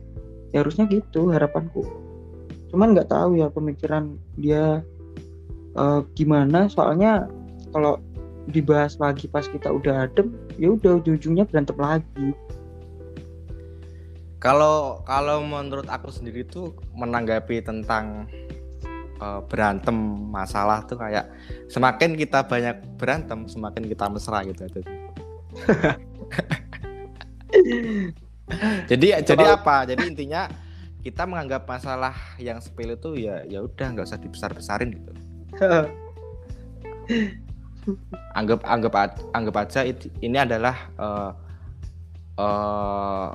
Ya harusnya gitu harapanku. Cuman nggak tahu ya pemikiran dia eh, gimana. Soalnya kalau dibahas lagi pas kita udah adem ya udah ujung-ujungnya berantem lagi Kalau kalau menurut aku sendiri tuh menanggapi tentang eh, berantem masalah tuh kayak semakin kita banyak berantem semakin kita mesra gitu. Jadi jadi, apa? Jadi intinya kita menganggap masalah yang sepele itu ya ya udah nggak usah dibesar-besarin gitu. Anggap anggap anggap aja ini adalah eh, eh,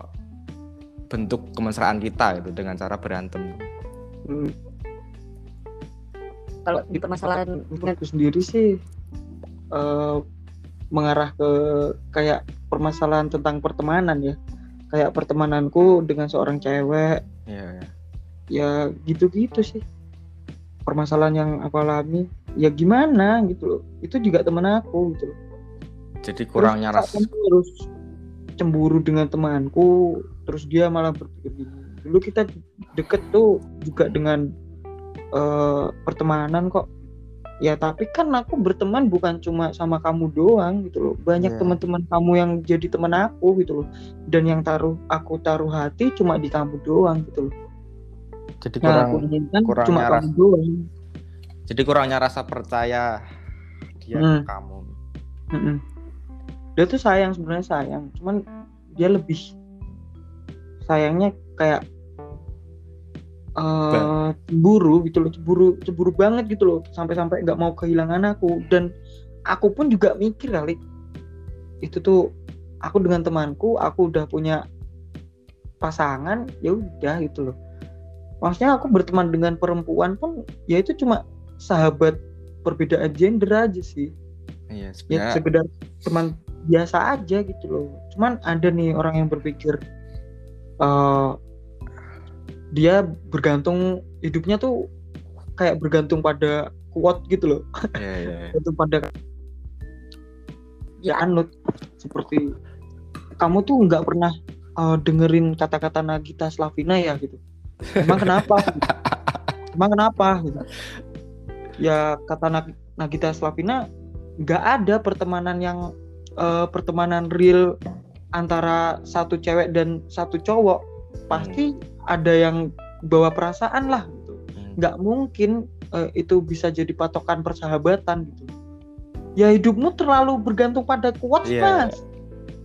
bentuk kemesraan kita gitu dengan cara berantem. Hmm, kalau di permasalahan hubungan aku sendiri sih eh, mengarah ke kayak permasalahan tentang pertemanan ya. Kayak pertemananku dengan seorang cewek. Iya. ya. ya gitu-gitu sih. Permasalahan yang aku alami. Ya gimana gitu loh. Itu juga teman aku gitu loh. Jadi kurangnya Terus ras aku harus cemburu dengan temanku terus dia malah berpikir gini dulu kita deket tuh juga dengan eh, pertemanan kok ya tapi kan aku berteman bukan cuma sama kamu doang gitu loh banyak Iya. teman-teman kamu yang jadi teman aku gitu loh dan yang taruh aku taruh hati cuma di kamu doang gitu loh jadi yang kurang aku inginkan kurangnya cuma ras- kamu doang jadi kurangnya rasa percaya dia Hmm. ke kamu. Mm-mm. dia tuh sayang sebenarnya sayang cuman dia lebih sayangnya kayak eh cemburu gitu loh cemburu cemburu banget gitu loh sampai-sampai nggak mau kehilangan aku. Dan aku pun juga mikir kali itu tuh aku dengan temanku aku udah punya pasangan ya udah gitu loh. Maksudnya aku berteman dengan perempuan pun ya itu cuma sahabat perbedaan gender aja sih. Iya, ya sebenarnya sekedar teman biasa aja gitu loh. Cuman ada nih orang yang berpikir eh dia bergantung hidupnya tuh kayak bergantung pada kuat gitu loh. Iya, iya, iya. bergantung pada ya anut. Seperti kamu tuh nggak pernah eh, dengerin kata-kata Nagita Slavina ya gitu. Emang kenapa? Emang kenapa? Gitu. ya kata Nag- Nagita Slavina nggak ada pertemanan yang eh, pertemanan real antara satu cewek dan satu cowok pasti ada yang bawa perasaan lah gitu Hmm. nggak mungkin eh, itu bisa jadi patokan persahabatan gitu ya hidupmu terlalu bergantung pada quotes Iya. mas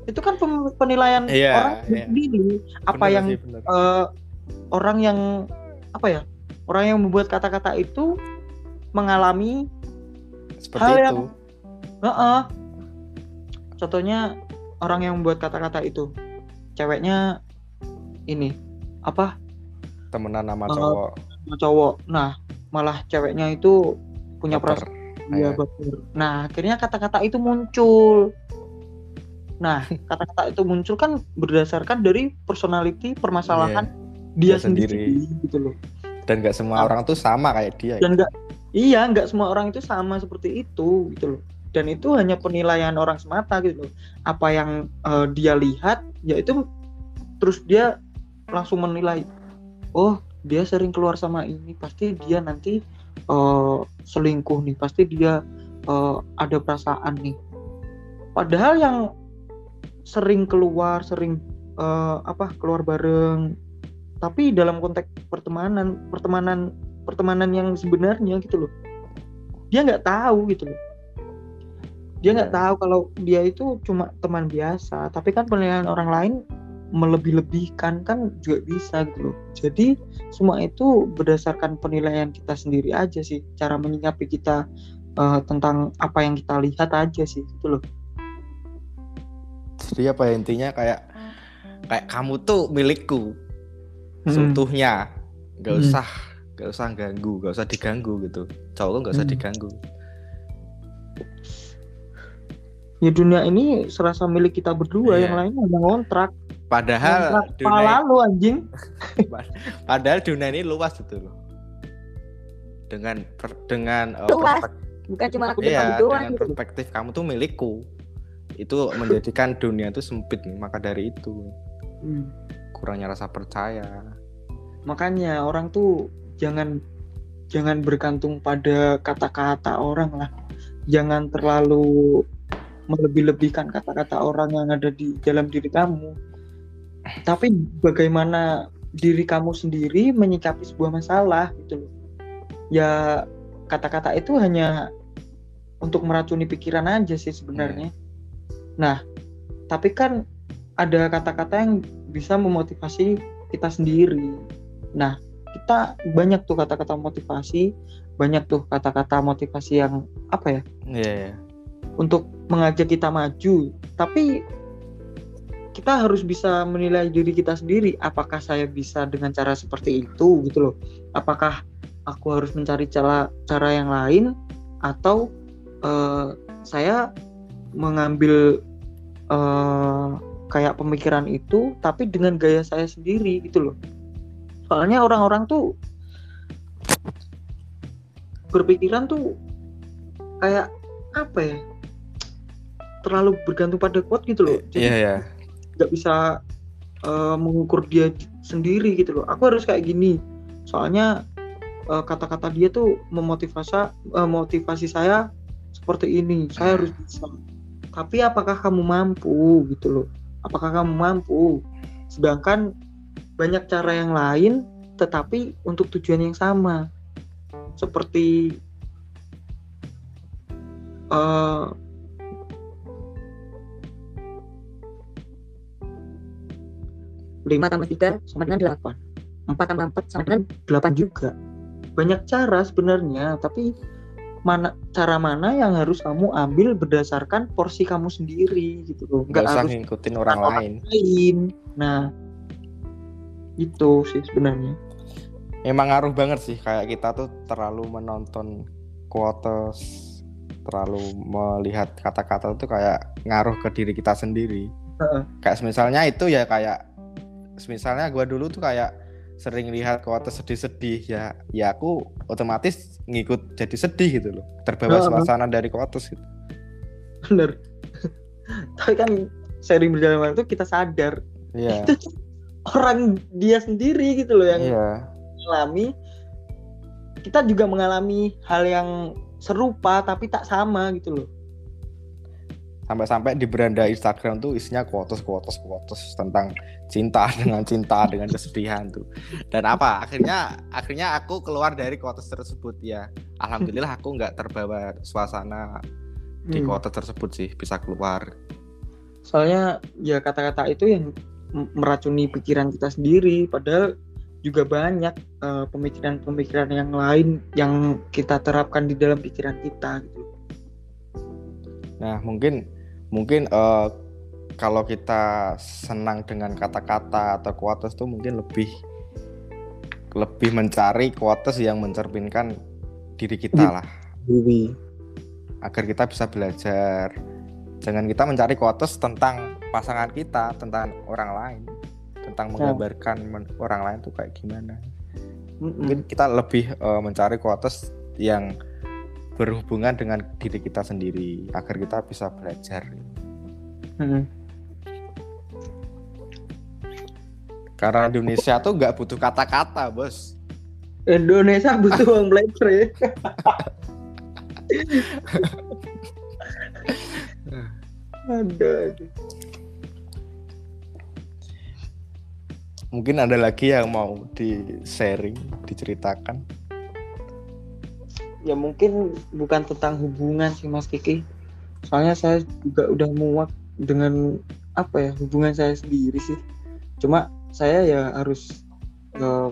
itu kan penilaian Iya, orang iya. sendiri apa Bener yang sih, bener. eh, orang yang apa ya orang yang membuat kata-kata itu mengalami seperti hal itu. yang- Heeh. contohnya orang yang membuat kata-kata itu ceweknya ini apa Temenan sama Eh, cowok. sama cowok nah malah ceweknya itu punya perasaan Iya. Baper. Nah akhirnya kata-kata itu muncul. Nah kata-kata itu muncul kan berdasarkan dari personality permasalahan dia dia sendiri. sendiri. gitu loh. Dan nggak semua Ah. orang tuh sama kayak dia. Dan enggak iya nggak semua orang itu sama seperti itu gitu loh. Dan itu hanya penilaian orang semata gitu loh. Apa yang eh, dia lihat ya itu terus dia langsung menilai. Oh dia sering keluar sama ini pasti dia nanti eh, selingkuh nih pasti dia eh, ada perasaan nih padahal yang sering keluar sering eh, apa keluar bareng tapi dalam konteks pertemanan pertemanan pertemanan yang sebenarnya gitu loh dia nggak tahu gitu loh dia nggak Iya. tahu kalau dia itu cuma teman biasa tapi kan penilaian orang lain melebih-lebihkan kan juga bisa gitu loh jadi semua itu berdasarkan penilaian kita sendiri aja sih cara menyikapi kita eh, tentang apa yang kita lihat aja sih gitu loh Jadi apa ya, intinya kayak kayak kamu tuh milikku Hmm. seutuhnya. Gak Hmm. usah gak usah ganggu, gak usah diganggu gitu. Cowok tuh gak usah Hmm. diganggu. Ya dunia ini serasa milik kita berdua Iya. yang lain hanya ngontrak Padahal ngontrak dunia, pala lu anjing padahal dunia ini luas gitu loh. Dengan per- dengan uh, Luas. perspek- bukan cuma aku iya, doang dengan gitu perspektif kamu tuh milikku. Itu menjadikan dunia itu sempit maka dari itu Hmm. kurangnya rasa percaya. makanya orang tuh jangan jangan bergantung pada kata-kata orang lah jangan terlalu melebih-lebihkan kata-kata orang yang ada di dalam diri kamu. Tapi bagaimana diri kamu sendiri menyikapi sebuah masalah gitu loh. Ya kata-kata itu hanya untuk meracuni pikiran aja sih sebenarnya. Nah tapi kan ada kata-kata yang bisa memotivasi kita sendiri. Nah kita banyak tuh kata-kata motivasi banyak tuh kata-kata motivasi yang apa ya Iya, iya. untuk mengajak kita maju tapi kita harus bisa menilai diri kita sendiri apakah saya bisa dengan cara seperti itu gitu loh. Apakah aku harus mencari cara cara yang lain atau eh, saya mengambil eh, kayak pemikiran itu tapi dengan gaya saya sendiri gitu loh. Soalnya orang-orang tuh berpikiran tuh kayak apa ya terlalu bergantung pada quote gitu loh. Eh, Jadi yeah, yeah. gak bisa uh, mengukur dia sendiri gitu loh. Aku harus kayak gini. Soalnya eh, kata-kata uh, dia tuh memotivasi uh, motivasi saya seperti ini. Saya hmm. harus bisa. Tapi apakah kamu mampu gitu loh? Apakah kamu mampu? Sedangkan banyak cara yang lain tetapi untuk tujuan yang sama. Seperti uh, 5 tambah 3 sama dengan 8 4 tambah 4 sama dengan 8 juga. Banyak cara sebenarnya tapi mana cara mana yang harus kamu ambil berdasarkan porsi kamu sendiri gitu loh. Nggak usah harus ngikutin orang, orang lain. lain. Nah itu sih sebenarnya. Emang ngaruh banget sih kayak kita tuh terlalu menonton quotes terlalu melihat kata-kata tuh kayak ngaruh ke diri kita sendiri. Uh -uh. kayak misalnya itu ya kayak misalnya gua dulu tuh kayak sering lihat quotes sedih-sedih ya ya aku otomatis ngikut jadi sedih gitu loh terbawa Heeh. suasana dari quotes gitu. Bener. Tapi kan sering berjalan waktu kita sadar. Iya. Itu orang dia sendiri gitu loh yang iya. mengalami. Kita juga mengalami hal yang serupa tapi tak sama gitu loh sampai-sampai di beranda Instagram tuh isinya quotes quotes quotes tentang cinta dengan cinta dengan kesedihan tuh. Dan apa? Akhirnya akhirnya aku keluar dari quotes tersebut ya. Alhamdulillah aku nggak terbawa suasana di Hmm. quotes tersebut sih bisa keluar. Soalnya ya kata-kata itu yang meracuni pikiran kita sendiri. Padahal juga banyak eh, pemikiran-pemikiran yang lain yang kita terapkan di dalam pikiran kita gitu. Nah mungkin mungkin eh, kalau kita senang dengan kata-kata atau quotes tuh mungkin lebih lebih mencari quotes yang mencerminkan diri kita lah Diri. agar kita bisa belajar. Jangan kita mencari quotes tentang pasangan kita, tentang orang lain, tentang menggambarkan men- orang lain tuh kayak gimana. Mm-mm. Mungkin kita lebih eh, mencari quotes yang berhubungan dengan diri kita sendiri agar kita bisa belajar. Mm-mm. Karena Indonesia tuh nggak butuh kata-kata, bos. Indonesia butuh uang belajar ya ada Mungkin ada lagi yang mau di sharing, diceritakan. ya mungkin bukan tentang hubungan sih Mas Kiki soalnya saya juga udah muak dengan apa ya hubungan saya sendiri sih. Cuma saya ya harus eh,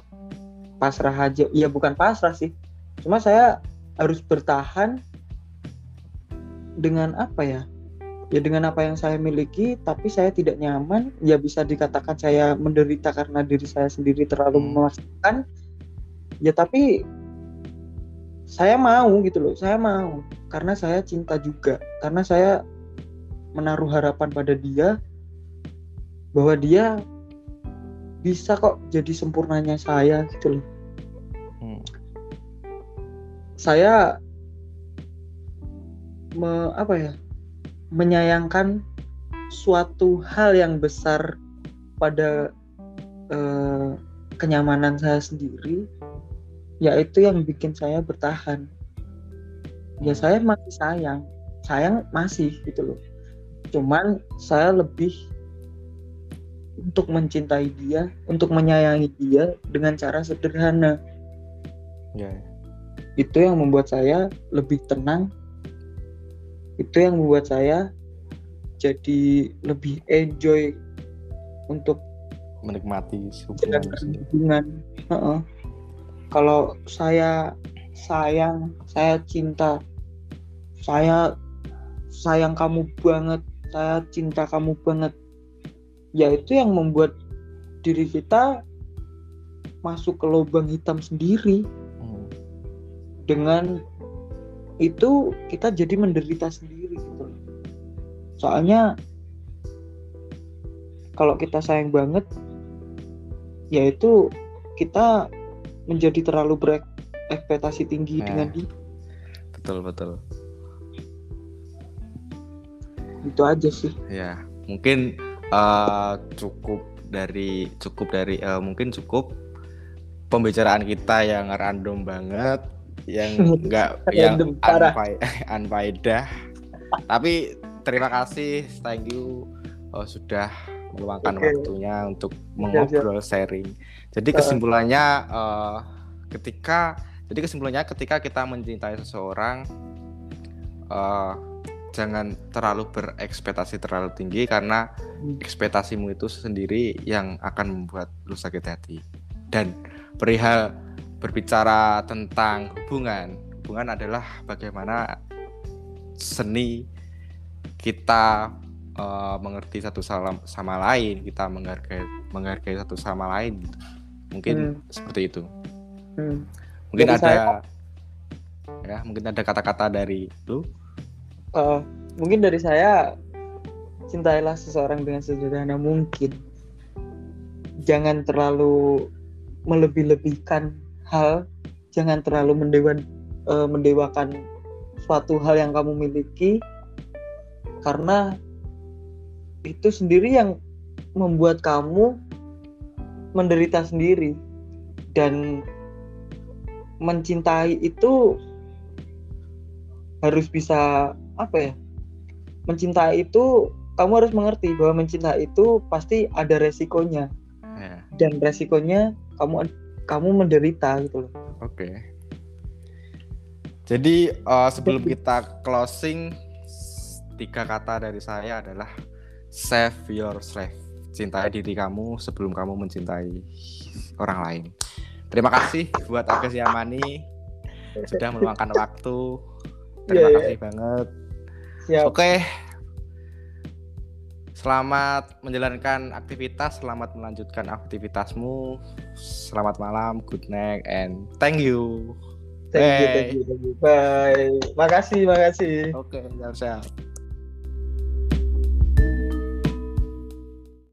pasrah aja. Ya bukan pasrah sih. Cuma saya harus bertahan dengan apa ya? Ya dengan apa yang saya miliki tapi saya tidak nyaman. Ya bisa dikatakan saya menderita karena diri saya sendiri terlalu Hmm. memaksakan. Ya tapi saya mau gitu loh. Saya mau. Karena saya cinta juga. Karena saya menaruh harapan pada dia bahwa dia bisa kok jadi sempurnanya saya gitu loh. Hmm. saya me, apa ya menyayangkan suatu hal yang besar pada eh, kenyamanan saya sendiri yaitu yang bikin saya bertahan. Ya saya masih sayang. Sayang masih gitu loh cuman saya lebih untuk mencintai dia untuk menyayangi dia dengan cara sederhana Ya. itu yang membuat saya lebih tenang itu yang membuat saya jadi lebih enjoy untuk menikmati hubungan hubungan Heeh. kalau saya sayang saya cinta saya sayang kamu banget saya cinta kamu banget ya itu yang membuat diri kita masuk ke lubang hitam sendiri Hmm. dengan itu kita jadi menderita sendiri gitu. Soalnya kalau kita sayang banget yaitu kita menjadi terlalu berekspektasi tinggi Nah. dengan dia. Betul betul. Itu aja sih. Ya, mungkin eh, cukup dari cukup dari eh, mungkin cukup pembicaraan kita yang random banget, yang enggak yang unfaedah. Tapi terima kasih, thank you eh, sudah meluangkan Oke. waktunya untuk mengobrol sharing. Jadi Eh. kesimpulannya eh, ketika jadi kesimpulannya ketika kita mencintai seseorang eh, jangan terlalu berekspektasi terlalu tinggi karena Hmm. ekspektasimu itu sendiri yang akan membuat lu sakit hati. dan perihal berbicara tentang hubungan hubungan adalah bagaimana seni kita uh, mengerti satu sama, sama lain kita menghargai menghargai satu sama lain gitu. mungkin hmm. seperti itu hmm. mungkin Jadi ada saya... ya mungkin ada kata-kata dari lu uh, mungkin dari saya cintailah seseorang dengan sederhana mungkin. Jangan terlalu melebih-lebihkan hal. Jangan terlalu mendewan uh, mendewakan suatu hal yang kamu miliki. Karena itu sendiri yang membuat kamu menderita sendiri. Dan mencintai itu harus bisa apa ya mencintai itu kamu harus mengerti bahwa mencintai itu pasti ada resikonya. Yeah. dan resikonya kamu kamu menderita gitu loh. Oke. Okay. jadi uh, sebelum kita closing tiga kata dari saya adalah save yourself cintai diri kamu sebelum kamu mencintai orang lain. Terima kasih buat Agus Yamani sudah meluangkan waktu. Terima yeah, kasih yeah. banget oke okay. Selamat menjalankan aktivitas, selamat melanjutkan aktivitasmu. Selamat malam, good night, and thank you. Thank you, thank you, thank you. Bye. Makasih, makasih. Oke, okay, siap-siap.